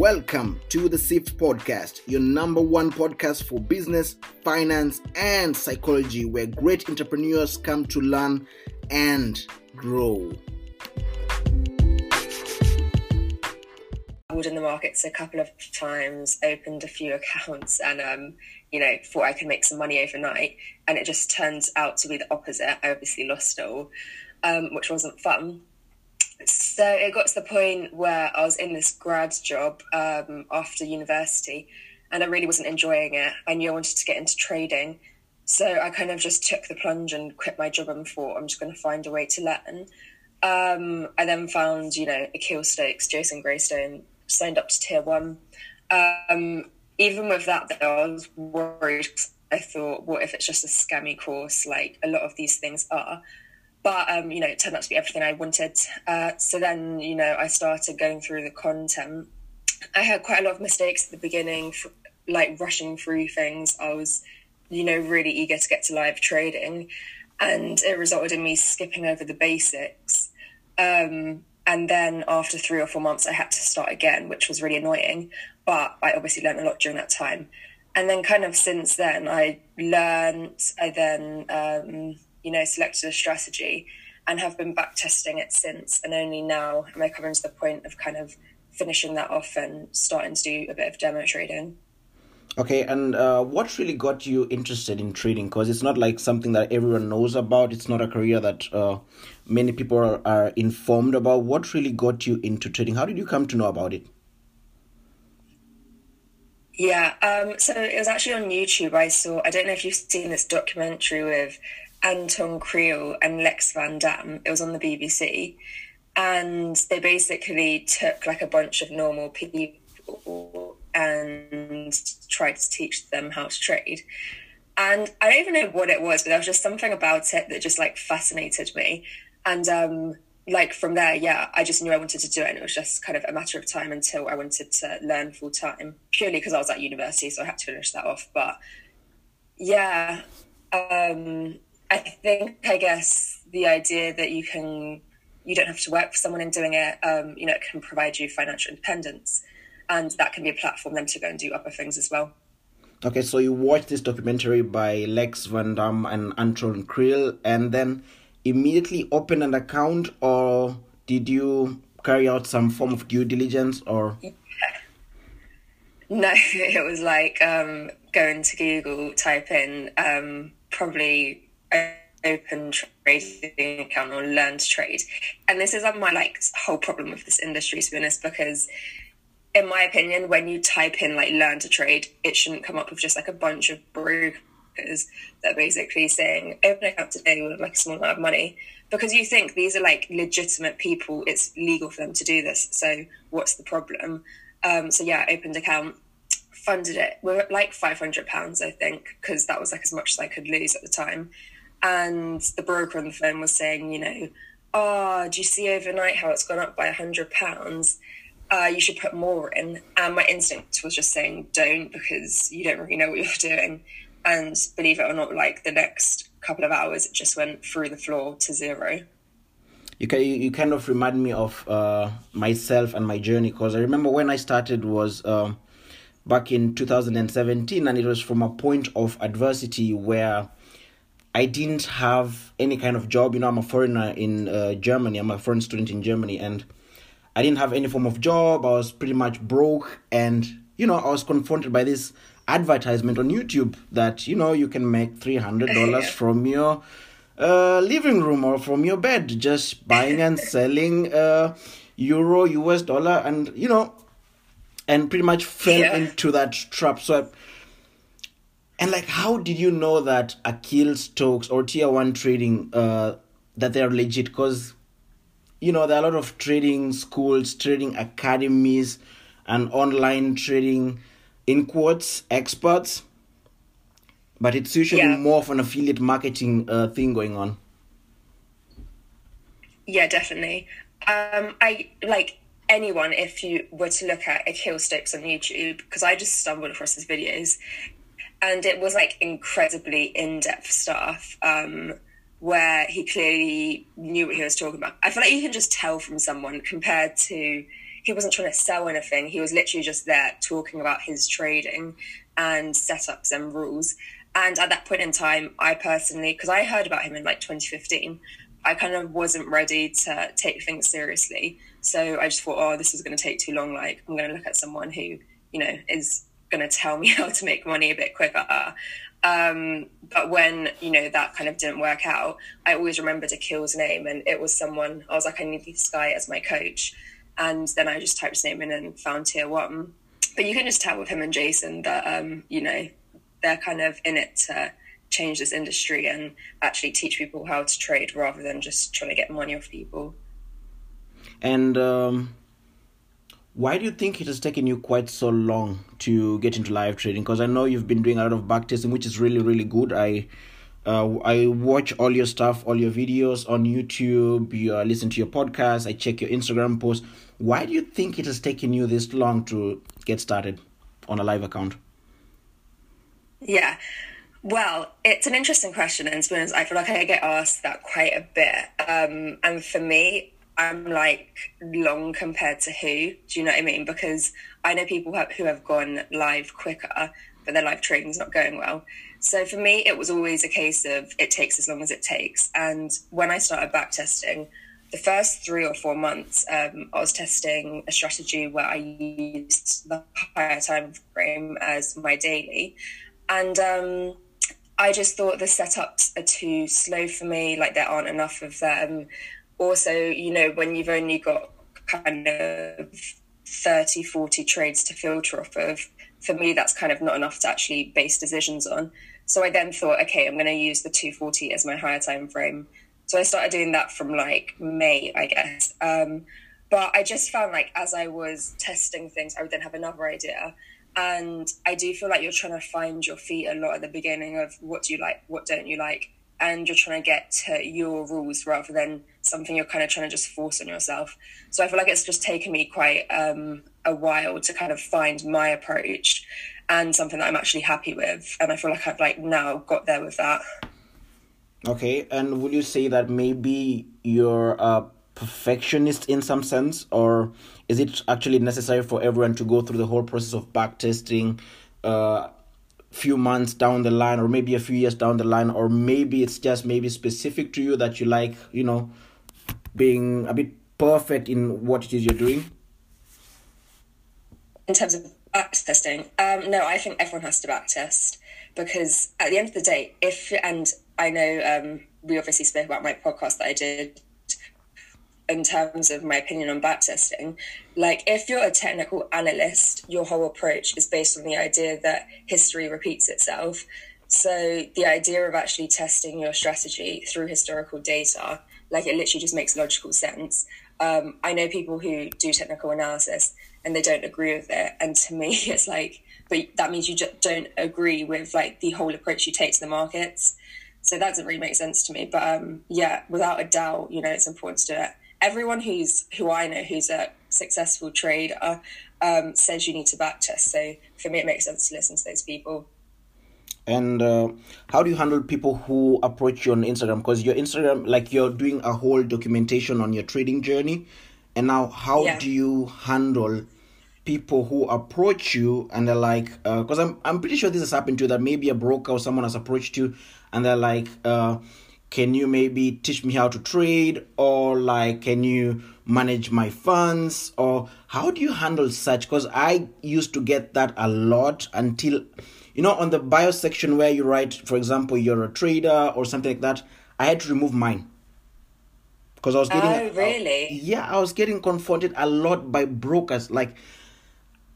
Welcome to the SIFT Podcast, your number one podcast for business, finance, and psychology, where great entrepreneurs come to learn and grow. In the markets a couple of times, opened a few accounts, and um, you know thought I could make some money overnight. And it just turns out to be the opposite. I obviously lost all, um, which wasn't fun. So it got to the point where I was in this grad job um, after university, and I really wasn't enjoying it. I knew I wanted to get into trading, so I kind of just took the plunge and quit my job and thought I'm just going to find a way to learn. Um, I then found, you know, Akil Stokes, Jason Graystone, signed up to tier one. Um, even with that, though, I was worried. I thought, what if it's just a scammy course? Like a lot of these things are. But um, you know, it turned out to be everything I wanted. Uh, so then, you know, I started going through the content. I had quite a lot of mistakes at the beginning, like rushing through things. I was, you know, really eager to get to live trading, and it resulted in me skipping over the basics. Um, and then after three or four months, I had to start again, which was really annoying. But I obviously learned a lot during that time. And then, kind of since then, I learned, I then, um, you know, selected a strategy and have been back testing it since. And only now am I coming to the point of kind of finishing that off and starting to do a bit of demo trading. Okay, and uh, what really got you interested in trading? Because it's not like something that everyone knows about. It's not a career that uh, many people are, are informed about. What really got you into trading? How did you come to know about it? Yeah, um, so it was actually on YouTube. I saw, I don't know if you've seen this documentary with Anton Kreil and Lex Van Dam. It was on the BBC. And they basically took like a bunch of normal people and tried to teach them how to trade. And I don't even know what it was, but there was just something about it that just like fascinated me. And um, like from there, yeah, I just knew I wanted to do it. And it was just kind of a matter of time until I wanted to learn full time, purely because I was at university, so I had to finish that off. But yeah, um, I think, I guess, the idea that you can, you don't have to work for someone in doing it, um, you know, it can provide you financial independence and that can be a platform then to go and do other things as well. Okay, so you watched this documentary by Lex Van Dam and Anton Kreil, and then immediately opened an account, or did you carry out some form of due diligence, or? Yeah. No, it was like um, going to Google, type in um, probably open trading account or learn to trade, and this is my like whole problem with this industry, to be honest, because in my opinion, when you type in like learn to trade, it shouldn't come up with just like a bunch of brokers that are basically saying open account today with like a small amount of money because you think these are like legitimate people. It's legal for them to do this. So what's the problem? Um, so yeah, opened account, funded it with like five hundred pounds, I think, because that was like as much as I could lose at the time. And the broker on the phone was saying, you know, oh, do you see overnight how it's gone up by a hundred pounds? uh, you should put more in. And my instinct was just saying, don't, because you don't really know what you're doing. And believe it or not, like the next couple of hours, it just went through the floor to zero. You, can, you kind of remind me of uh, myself and my journey because I remember when I started was uh, back in 2017 and it was from a point of adversity where I didn't have any kind of job. You know, I'm a foreigner in uh, Germany. I'm a foreign student in Germany and I didn't have any form of job. I was pretty much broke. And, you know, I was confronted by this advertisement on YouTube that, you know, you can make $300 from your uh, living room or from your bed, just buying and selling uh, euro, US dollar, and, you know, and pretty much fell yeah. into that trap. So, I, and like, how did you know that Akil Stokes or Tier One Trading uh, that they're legit? Because you know, there are a lot of trading schools, trading academies, and online trading, in quotes, experts. But it's usually yeah. more of an affiliate marketing uh, thing going on. Yeah, definitely. Um, I like anyone if you were to look at Akil Stokes on YouTube because I just stumbled across his videos, and it was like incredibly in depth stuff. Um, where he clearly knew what he was talking about. I feel like you can just tell from someone compared to, he wasn't trying to sell anything. He was literally just there talking about his trading and setups and rules. And at that point in time, I personally, because I heard about him in like 2015, I kind of wasn't ready to take things seriously. So I just thought, oh, this is going to take too long. Like, I'm going to look at someone who, you know, is going to tell me how to make money a bit quicker. Um, but when, you know, that kind of didn't work out, I always remembered Akil's name. And it was someone, I was like, I need this guy as my coach. And then I just typed his name in and found tier one. But you can just tell with him and Jason that, um, you know, they're kind of in it to change this industry and actually teach people how to trade rather than just trying to get money off people. And um, why do you think it has taken you quite so long to get into live trading? Because I know you've been doing a lot of backtesting, which is really really good. I uh, I watch all your stuff, all your videos on YouTube. You uh, listen to your podcast. I check your Instagram posts. Why do you think it has taken you this long to get started on a live account? Yeah. Well, it's an interesting question, and to I feel like I get asked that quite a bit. Um, and for me, I'm like long compared to who. Do you know what I mean? Because I know people who have gone live quicker, but their live trading's not going well. So for me, it was always a case of it takes as long as it takes. And when I started backtesting, the first three or four months, um, I was testing a strategy where I used the higher time frame as my daily. And um, I just thought the setups are too slow for me, like there aren't enough of them. Also, you know, when you've only got kind of 30, 40 trades to filter off of, for me, that's kind of not enough to actually base decisions on. So I then thought, okay, I'm going to use the 240 as my higher time frame. So I started doing that from like May, I guess. Um, but I just found like as I was testing things, I would then have another idea. And I do feel like you're trying to find your feet a lot at the beginning of what do you like, what don't you like, and you're trying to get to your rules rather than something you're kind of trying to just force on yourself. So I feel like it's just taken me quite um, a while to kind of find my approach and something that I'm actually happy with. And I feel like I've like now got there with that. Okay, and would you say that maybe you're a perfectionist in some sense, or is it actually necessary for everyone to go through the whole process of backtesting uh, few months down the line or maybe a few years down the line or maybe it's just maybe specific to you that you like you know being a bit perfect in what it is you're doing? In terms of backtesting um no i think everyone has to backtest because at the end of the day if and i know um we obviously spoke about my podcast that i did in terms of my opinion on backtesting. Like, if you're a technical analyst, your whole approach is based on the idea that history repeats itself. So, the idea of actually testing your strategy through historical data, like, it literally just makes logical sense. Um, I know people who do technical analysis and they don't agree with it. And to me, it's like, but that means you just don't agree with like the whole approach you take to the markets. So that doesn't really make sense to me. But um, yeah, without a doubt, you know, it's important to do it everyone who's who I know who's a successful trader um, says you need to backtest. So for me, it makes sense to listen to those people. And uh, how do you handle people who approach you on Instagram? Because your Instagram, like you're doing a whole documentation on your trading journey, and now how yeah. do you handle people who approach you and they're like, because uh, I'm I'm pretty sure this has happened to you that maybe a broker or someone has approached you and they're like. Uh, can you maybe teach me how to trade? Or like can you manage my funds? Or how do you handle such? Because i used to get that a lot until you know on the bio section where you write for example you're a trader or something like that i had to remove mine. Because i was getting oh really? yeah i was getting confronted a lot by brokers. Like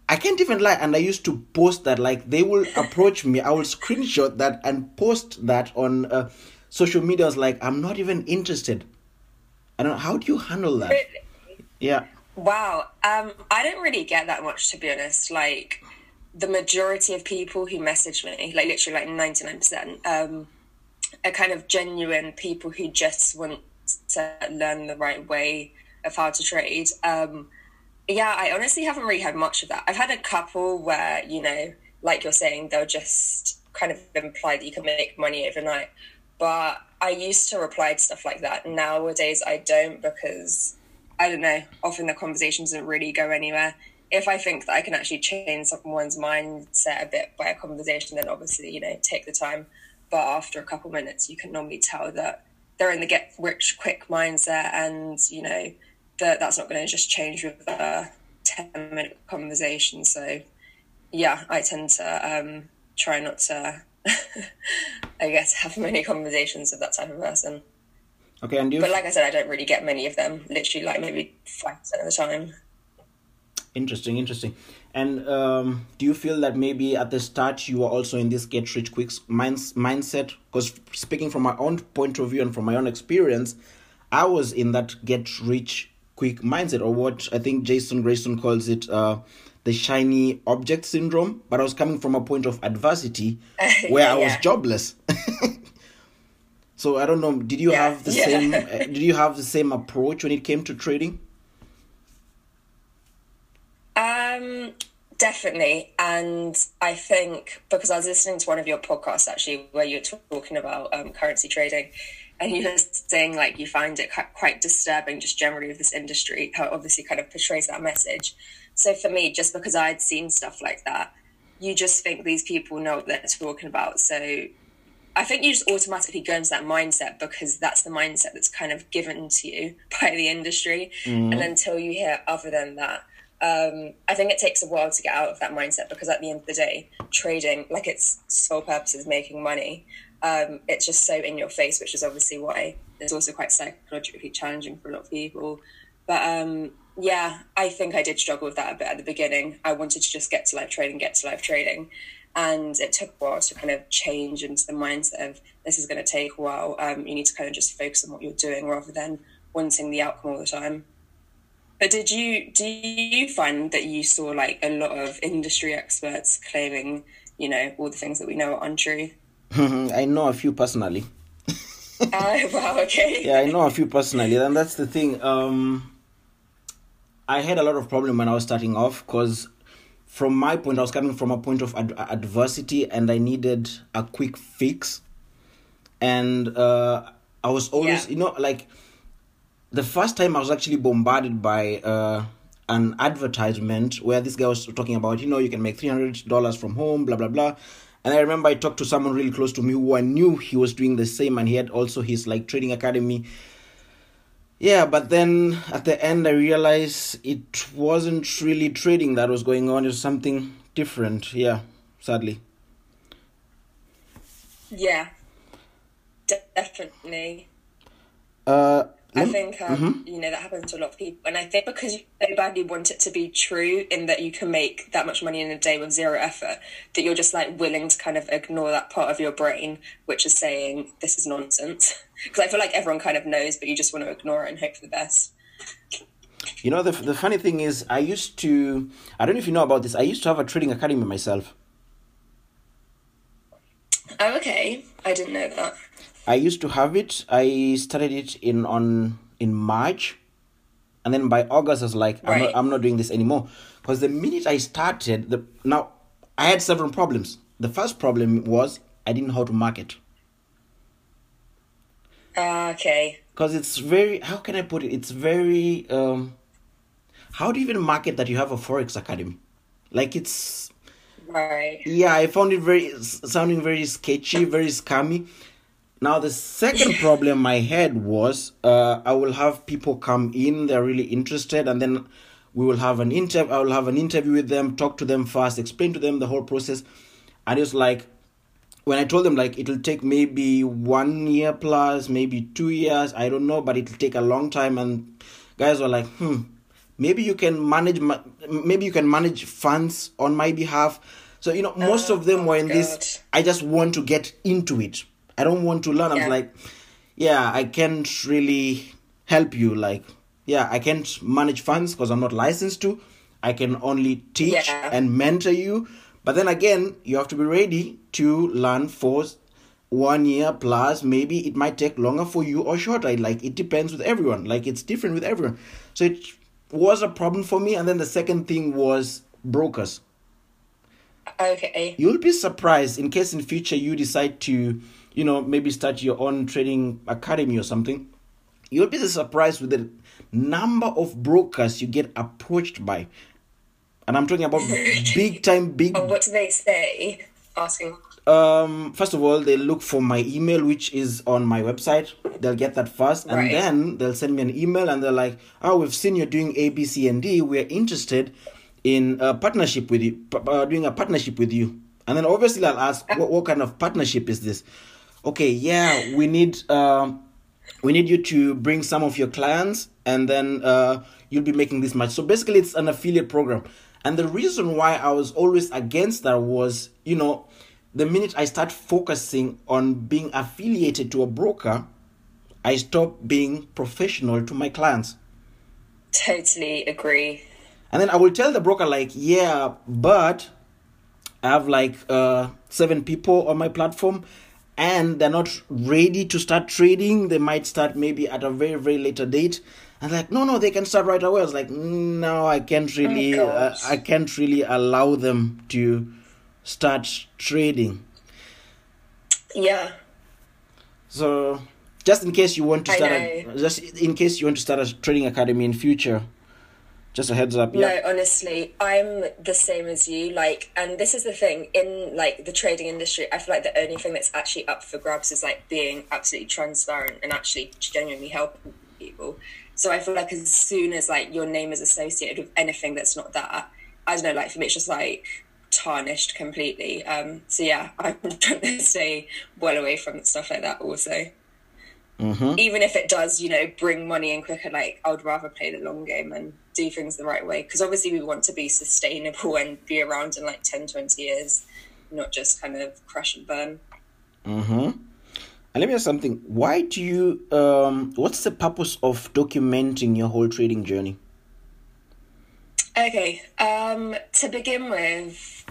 I can't even lie, and I used to post that. Like they will approach me, I will screenshot that and post that on uh, social media is like i'm not even interested. I don't know how do you handle that? Yeah. Wow. Um i don't really get that much to be honest. Like the majority of people who message me like literally like 99% um are kind of genuine people who just want to learn the right way of how to trade. Um yeah i honestly haven't really had much of that. I've had a couple where you know like you're saying they'll just kind of imply that you can make money overnight but I used to reply to stuff like that. Nowadays, I don't because I don't know, often the conversations don't really go anywhere. If I think that I can actually change someone's mindset a bit by a conversation, then obviously, you know, take the time. But after a couple minutes, you can normally tell that they're in the get rich quick mindset and, you know, that that's not going to just change with a 10 minute conversation. So, yeah, I tend to um, try not to, I guess, have many conversations with that type of person. Okay, and you. But like I said, I don't really get many of them. Literally, like maybe five percent of the time. Interesting, interesting. And um, do you feel that maybe at the start you were also in this get rich quick minds, mindset? Because speaking from my own point of view and from my own experience, I was in that get rich quick mindset, or what I think Jason Graystone calls it, uh, the shiny object syndrome. But I was coming from a point of adversity where I was jobless. So I don't know. Did you yeah, have the yeah. same? Uh, did you have the same approach when it came to trading? Um, definitely, and I think because I was listening to one of your podcasts actually, where you're talking about um, currency trading, and you were saying like you find it quite disturbing just generally of this industry, how it obviously kind of portrays that message. So for me, just because I'd seen stuff like that, you just think these people know what they're talking about. So I think you just automatically go into that mindset because that's the mindset that's kind of given to you by the industry. Mm-hmm. And until you hear other than that, um, I think it takes a while to get out of that mindset because at the end of the day, trading, like its sole purpose is making money. Um, it's just so in your face, which is obviously why it's also quite psychologically challenging for a lot of people. But um, yeah, I think I did struggle with that a bit at the beginning. I wanted to just get to live trading, get to live trading and it took a while to kind of change into the mindset of this is going to take a while. Um, you need to kind of just focus on what you're doing rather than wanting the outcome all the time. But did you do you find that you saw like a lot of industry experts claiming, you know, all the things that we know are untrue? I know a few personally. uh, wow, okay. yeah, I know a few personally, and that's the thing. Um, I had a lot of problem when I was starting off because from my point, I was coming from a point of ad- adversity and I needed a quick fix. And uh, I was always, yeah. you know, like the first time I was actually bombarded by uh, an advertisement where this guy was talking about, you know, you can make $300 from home, blah, blah, blah. And I remember I talked to someone really close to me who I knew he was doing the same and he had also his like trading academy yeah but then at the end i realized it wasn't really trading that was going on it was something different yeah sadly. Yeah. Definitely. Uh I think um, mm-hmm. you know that happens to a lot of people, and I think because you so badly want it to be true, in that you can make that much money in a day with zero effort, that you're just like willing to kind of ignore that part of your brain which is saying this is nonsense. Because I feel like everyone kind of knows, but you just want to ignore it and hope for the best. You know the the funny thing is, I used to. I don't know if you know about this. I used to have a trading academy myself. Oh, okay. I didn't know that. I used to have it. I started it in on in March, and then by August I was like, right. I'm not I'm not doing this anymore because the minute I started, the now I had several problems. The first problem was I didn't know how to market. Uh, okay. Because it's very how can I put it? It's very um. How do you even market that you have a forex academy? Like it's. Right. Yeah, I found it very sounding very sketchy, very scammy now the second problem I had was uh, I will have people come in, they're really interested, and then we will have an interview. I will have an interview with them, talk to them first, explain to them the whole process, and it's like when I told them like it'll take maybe one year plus, maybe two years, I don't know, but it'll take a long time, and guys were like, hmm, maybe you can manage, maybe you can manage funds on my behalf. So you know, most oh, of them were in this. I just want to get into it I don't want to learn. Yeah. I'm like, yeah, I can't really help you. Like, yeah, I can't manage funds because I'm not licensed to. I can only teach yeah. and mentor you. But then again, you have to be ready to learn for one year plus. Maybe it might take longer for you or shorter. Like, it depends with everyone. Like, it's different with everyone. So it was a problem for me. And then the second thing was brokers. Okay. You'll be surprised in case in future you decide to you know, maybe start your own trading academy or something, you'll be surprised with the number of brokers you get approached by and i'm talking about big time big what do they say? Asking. um first of all they look for my email which is on my website they'll get that first and Right. then they'll send me an email and they're like oh we've seen you're doing a b c and d we're interested in a partnership with you uh, doing a partnership with you and then obviously i'll ask what, what kind of partnership is this okay yeah we need um we need you to bring some of your clients and then uh, you'll be making this much so basically it's an affiliate program. And the reason why i was always against that was you know the minute i start focusing on being affiliated to a broker i stop being professional to my clients. Totally agree. and then i will tell the broker like yeah but i have like uh seven people on my platform and they're not ready to start trading they might start maybe at a very very later date. And like no no they can start right away. I was like no i can't really uh, i can't really allow them to start trading. Yeah. so just in case you want to start a, just in case you want to start a trading academy in future just a heads up yeah No, honestly, I'm the same as you. Like, and this is the thing in like the trading industry. I feel like the only thing that's actually up for grabs is like being absolutely transparent and actually genuinely helping people. So I feel like as soon as like your name is associated with anything that's not that, I don't know. Like for me, it's just like tarnished completely. Um. So yeah, I'm trying to stay well away from stuff like that. Also. Even if it does, you know, bring money in quicker, like I would rather play the long game and do things the right way. Because obviously we want to be sustainable and be around in like 10, 20 years, not just kind of crash and burn. Mm-hmm. And let me ask something. Why do you um what's the purpose of documenting your whole trading journey? Okay, um, to begin with,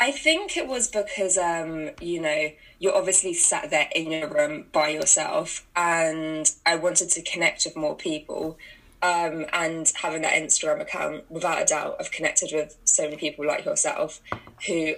I think it was because, um, you know, you're obviously sat there in your room by yourself, and I wanted to connect with more people. Um, and having that Instagram account, without a doubt, I've connected with so many people like yourself who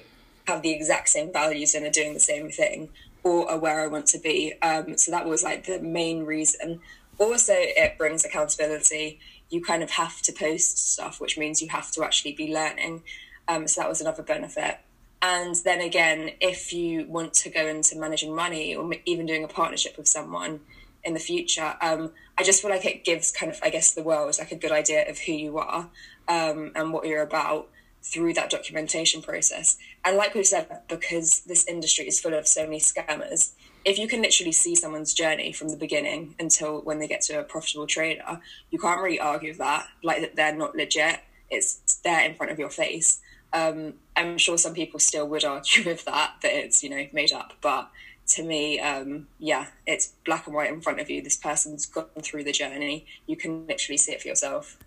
have the exact same values and are doing the same thing or are where I want to be. Um, so that was like the main reason. Also, it brings accountability. You kind of have to post stuff, which means you have to actually be learning. Um, so that was another benefit. And then again, if you want to go into managing money or even doing a partnership with someone in the future, um, I just feel like it gives kind of, I guess, the world like a good idea of who you are um, and what you're about through that documentation process. And like we've said, because this industry is full of so many scammers, if you can literally see someone's journey from the beginning until when they get to a profitable trader, you can't really argue that, like that they're not legit. It's there in front of your face. Um, I'm sure some people still would argue with that, that it's, you know, made up. But to me, um, yeah, it's black and white in front of you. This person's gone through the journey. You can literally see it for yourself.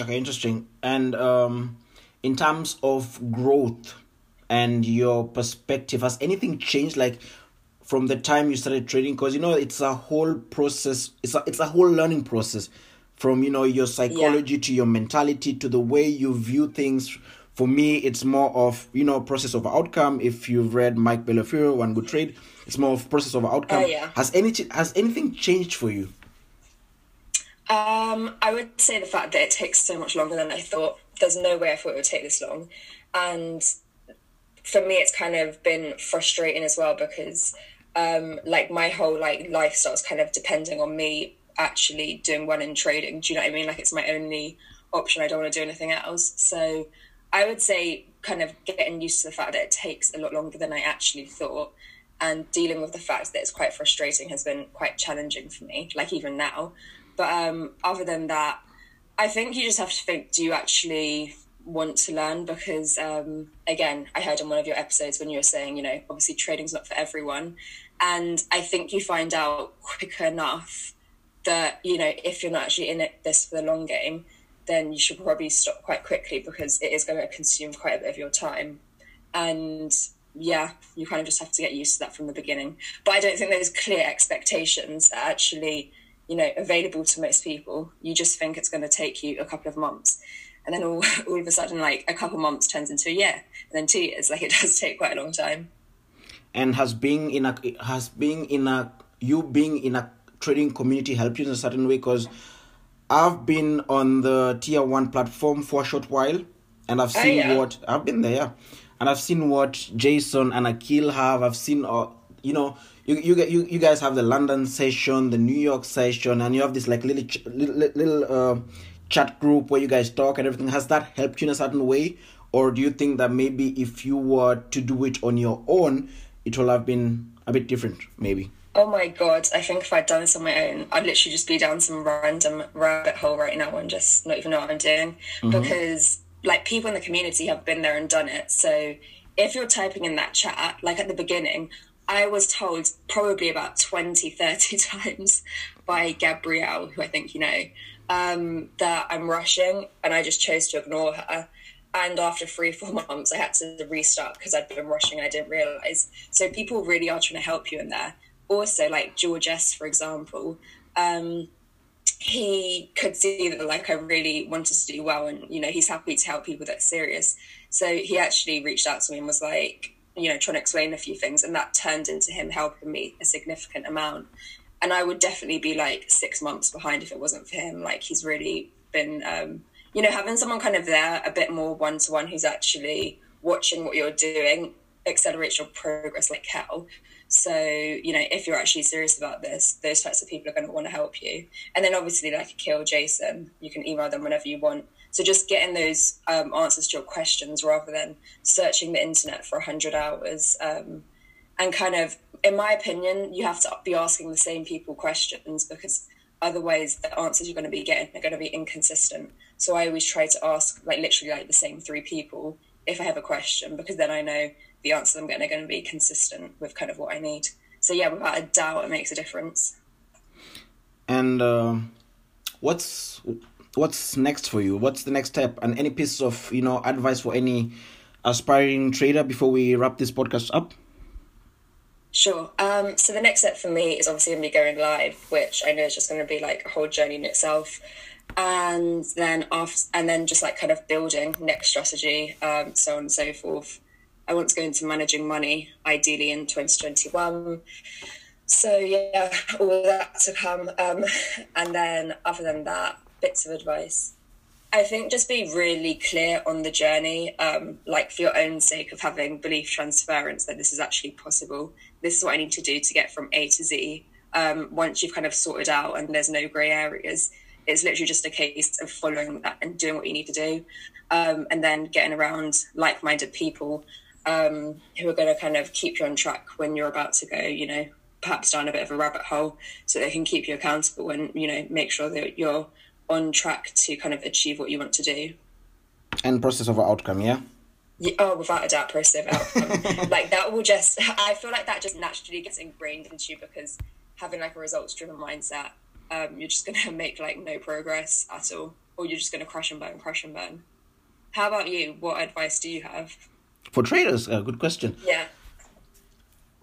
Okay, interesting. And um in terms of growth and your perspective, has anything changed like from the time you started trading? Because you know it's a whole process, it's a it's a whole learning process from you know your psychology to your mentality to the way you view things. For me, it's more of you know process of outcome. If you've read Mike Bellafiore, One Good Trade, it's more of process of outcome. Oh, yeah. Has any has anything changed for you? Um, I would say the fact that it takes so much longer than I thought. There's no way I thought it would take this long. And for me, it's kind of been frustrating as well because, um, like, my whole like lifestyle is kind of depending on me actually doing well in trading. Do you know what I mean? Like, it's my only option. I don't want to do anything else. So, I would say kind of getting used to the fact that it takes a lot longer than I actually thought. And dealing with the fact that it's quite frustrating has been quite challenging for me, like even now. But um, other than that, I think you just have to think: Do you actually want to learn? Because um, again, I heard in one of your episodes when you were saying, you know, obviously trading's not for everyone, and I think you find out quick enough that you know if you're not actually in it this for the long game, then you should probably stop quite quickly because it is going to consume quite a bit of your time, and yeah, you kind of just have to get used to that from the beginning. But I don't think there's clear expectations that actually you know available to most people. You just think it's going to take you a couple of months. And then all, all of a sudden like a couple of months turns into a year. And then two years like it does take quite a long time. And has being in a has being in a you being in a trading community helped you in a certain way? Because I've been on the tier one platform for a short while, and I've Oh, seen yeah. what I've been there, yeah. and I've seen what Jason and Akil have. I've seen, uh, you know, you you get you, you guys have the London session, the New York session, and you have this like little ch- little, little uh, chat group where you guys talk and everything. Has that helped you in a certain way, or do you think that maybe if you were to do it on your own, it will have been a bit different, maybe? Oh my god, I think if I'd done this on my own, I'd literally just be down some random rabbit hole right now and just not even know what I'm doing. Because like people in the community have been there and done it. So if you're typing in that chat, like at the beginning, I was told probably about 20, 30 times by Gabrielle, who I think you know, um, that I'm rushing and I just chose to ignore her. And after three, four months, I had to restart because I'd been rushing and I didn't realize. So people really are trying to help you in there. Also, like George S, for example, um, he could see that like I really wanted to do well, and you know he's happy to help people that are serious. So he actually reached out to me and was like, you know, trying to explain a few things, and that turned into him helping me a significant amount. And I would definitely be like six months behind if it wasn't for him. Like he's really been, um, you know, having someone kind of there a bit more one to one who's actually watching what you're doing accelerates your progress like hell. So, you know, if you're actually serious about this, those types of people are going to want to help you. And then obviously, like Akil Jason, you can email them whenever you want. So just getting those um, answers to your questions rather than searching the internet for 100 hours. Um, and kind of, in my opinion, you have to be asking the same people questions because otherwise the answers you're going to be getting are going to be inconsistent. So I always try to ask like literally like the same three people if I have a question because then I know the answers I'm getting are going to be consistent with kind of what I need. So yeah, without a doubt, it makes a difference. And uh, what's what's next for you? What's the next step? And any piece of you know advice for any aspiring trader before we wrap this podcast up? Sure. Um, so the next step for me is obviously going to be going live, which I know is just going to be like a whole journey in itself. And then after, and then just like kind of building next strategy, um, so on and so forth. I want to go into managing money, ideally in 2021. So yeah, all that to come. Um, and then other than that, bits of advice. I think just be really clear on the journey, um, like for your own sake of having belief transference that this is actually possible. This is what I need to do to get from A to Z. Um, once you've kind of sorted out and there's no grey areas, it's literally just a case of following that and doing what you need to do, um, and then getting around like-minded people um, who are going to kind of keep you on track when you're about to go, you know, perhaps down a bit of a rabbit hole, so they can keep you accountable and you know make sure that you're on track to kind of achieve what you want to do. And process over outcome, yeah. Yeah, oh, without a doubt, process of outcome. like that will just, I feel like that just naturally gets ingrained into you because having like a results driven mindset, um, you're just going to make like no progress at all, or you're just going to crash and burn, crash and burn. How about you? What advice do you have? For traders, uh, good question. Yeah.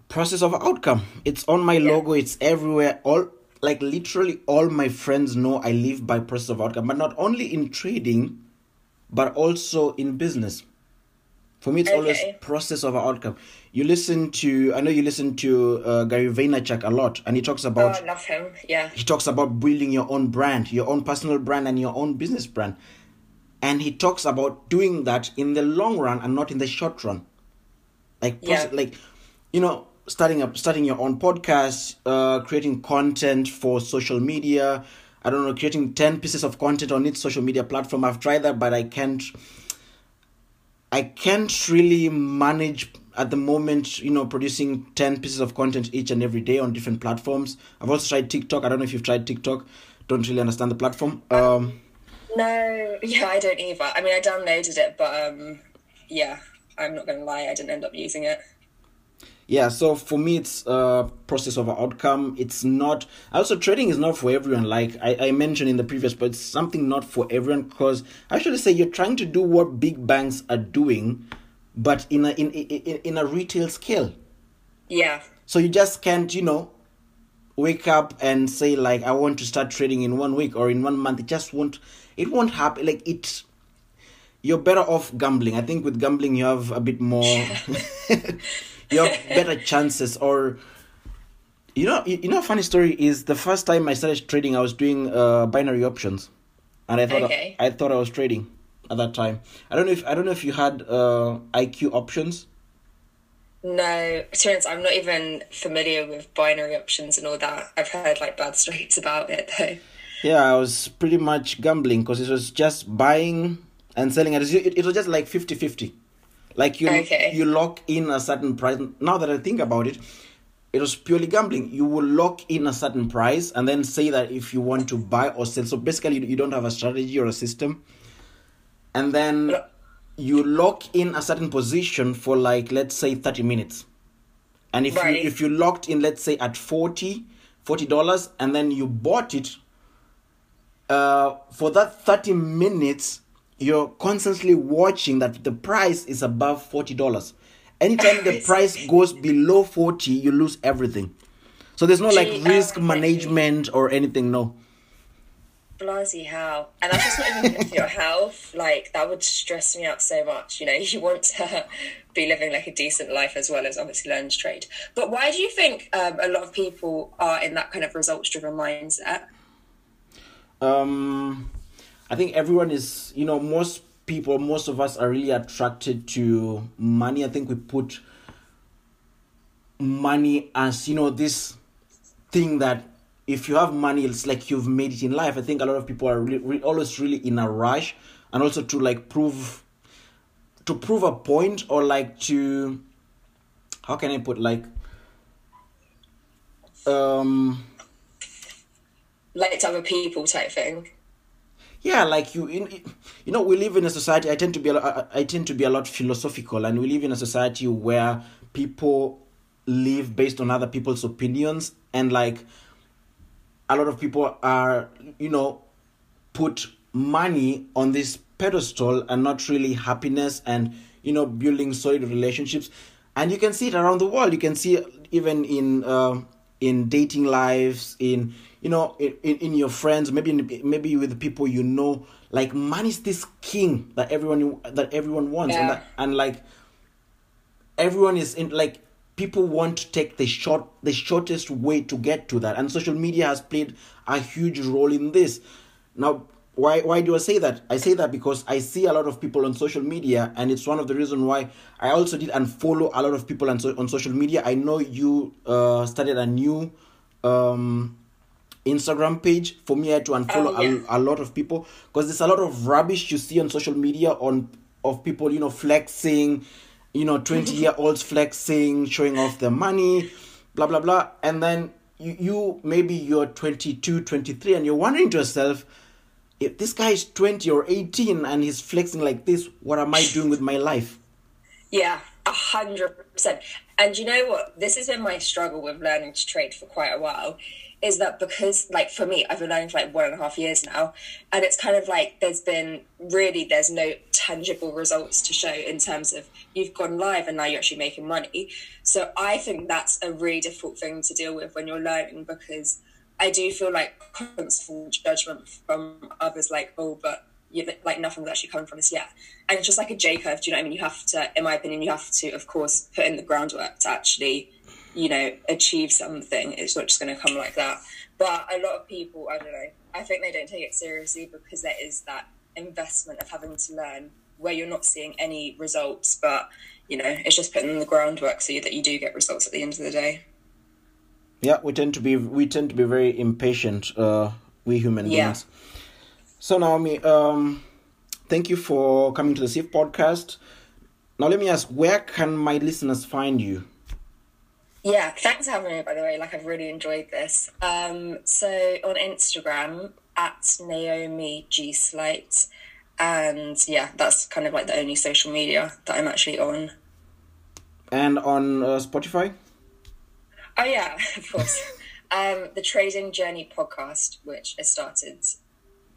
Process of outcome. It's on my Yeah. logo. It's everywhere. All like literally all my friends know I live by process of outcome, but not only in trading, but also in business. For me, it's always process of outcome. You listen to, I know you listen to uh, Gary Vaynerchuk a lot, and he talks Oh, about I love him. Yeah. he talks about building your own brand, your own personal brand, and your own business brand. And he talks about doing that in the long run and not in the short run. Like, Yeah. like, you know, starting up, starting your own podcast, uh, creating content for social media. I don't know, creating ten pieces of content on each social media platform. I've tried that, but I can't. I can't really manage at the moment, you know, producing 10 pieces of content each and every day on different platforms. I've also tried TikTok. I don't know if you've tried TikTok. Don't really understand the platform. Um, No, yeah, I don't either. I mean, I downloaded it, but um, yeah, I'm not going to lie, I didn't end up using it. yeah, so for me, it's a process over outcome. It's not, also, trading is not for everyone. Like I, I mentioned in the previous, but it's something not for everyone because I should say you're trying to do what big banks are doing, but in a, in, in, in a retail scale. Yeah. So you just can't, you know, wake up and say like I want to start trading in one week or in one month. It just won't. It won't happen. Like it. You're better off gambling. I think with gambling you have a bit more. you have better chances, or You know, you you know, a funny story is the first time I started trading, I was doing uh, binary options, and I thought Okay. I, thought I was trading at that time. I don't know if I don't know if you had uh, IQ options. No, to I'm not even familiar with binary options and all that. I've heard like bad stories about it though. Yeah, I was pretty much gambling because it was just buying and selling. It, it, it was just like 50-50. Like you Okay. you lock in a certain price. Now that I think about it, it was purely gambling. You will lock in a certain price and then say that if you want to buy or sell. So basically, you don't have a strategy or a system. And then you lock in a certain position for like let's say 30 minutes. And if Right. you if you locked in let's say at 40 dollars and then you bought it uh, for that 30 minutes, you're constantly watching that the price is above $40. Anytime the price goes below 40, you lose everything. So there's no like risk management or anything, no. Bloody hell. And that's just not even good for your health. Like, that would stress me out so much. You know, you want to be living like a decent life as well as obviously learn to trade. But why do you think um, a lot of people are in that kind of results driven mindset? Um, I think everyone is, you know, most people, most of us are really attracted to money. I think we put money as, you know, this thing that if you have money, it's like you've made it in life. I think a lot of people are re- re- always really in a rush and also to like prove, to prove a point or like to, how can I put like, um, Like to other people type thing. yeah like you in you know we live in a society i tend to be a, I tend to be a lot philosophical and we live in a society where people live based on other people's opinions and like a lot of people are you know put money on this pedestal and not really happiness and you know building solid relationships. And you can see it around the world. You can see it even in uh, in dating lives in you know in, in, your friends maybe in, maybe with the people you know. Like money is this king that everyone that everyone wants. And, that, and like everyone is in like people want to take the short the shortest way to get to that and social media has played a huge role in this now why why do i say that i say that because i see a lot of people on social media and it's one of the reasons why i also did unfollow a lot of people on, so, on social media i know you uh started a new um Instagram page. For me, I had to unfollow Oh, yeah. a, a lot of people because there's a lot of rubbish you see on social media on of people, you know, flexing, you know, 20 year olds flexing, showing off their money, blah blah blah. And then you, you maybe you're 22, 23, and you're wondering to yourself, if this guy is 20 or 18 and he's flexing like this, what am I doing with my life? Yeah, a hundred percent. And you know what? This has been my struggle with learning to trade for quite a while. Is that because, like, for me, I've been learning for like one and a half years now, and it's kind of like there's been really there's no tangible results to show in terms of you've gone live and now you're actually making money. So I think that's a really difficult thing to deal with when you're learning because I do feel like constant judgment from others, like, oh, but you like nothing's actually coming from this yet. And it's just like a J curve. Do you know what I mean? You have to, in my opinion, you have to, of course, put in the groundwork to actually, you know, achieve something. It's not just going to come like that. But a lot of people, I don't know, I think they don't take it seriously because there is that investment of having to learn where you're not seeing any results, but you know, it's just putting in the groundwork so that you do get results at the end of the day. Yeah, we tend to be we tend to be very impatient, uh, we human Yeah. beings. So Naomi, um, thank you for coming to the SIFT Podcast. Now let me ask, where can my listeners find you? Yeah, thanks for having me, by the way. Like, I've really enjoyed this. Um, so, on Instagram, at Naomi G Slight. And yeah, that's kind of like the only social media that I'm actually on. And on uh, Spotify? Oh, yeah, of course. um, the Trading Journey podcast, which I started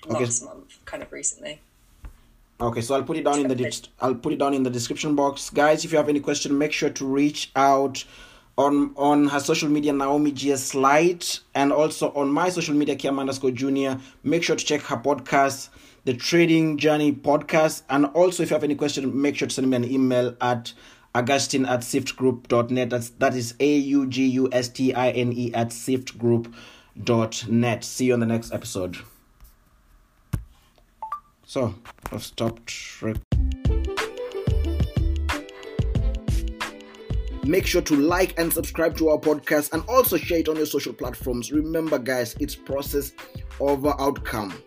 Okay. month, kind of recently. Okay, so I'll put it down in the dis- I'll put it down in the description box, guys. If you have any question, make sure to reach out on on her social media Naomi G Slight and also on my social media Kiama underscore Junior. Make sure to check her podcast, the Trading Journey podcast, and also if you have any question, make sure to send me an email at Augustine at siftgroup.net. That's, that is A U G U S T I N E at siftgroup.net. See you on the next episode. So, I've stopped. Make sure to like and subscribe to our podcast and also share it on your social platforms. Remember, guys, it's process over outcome.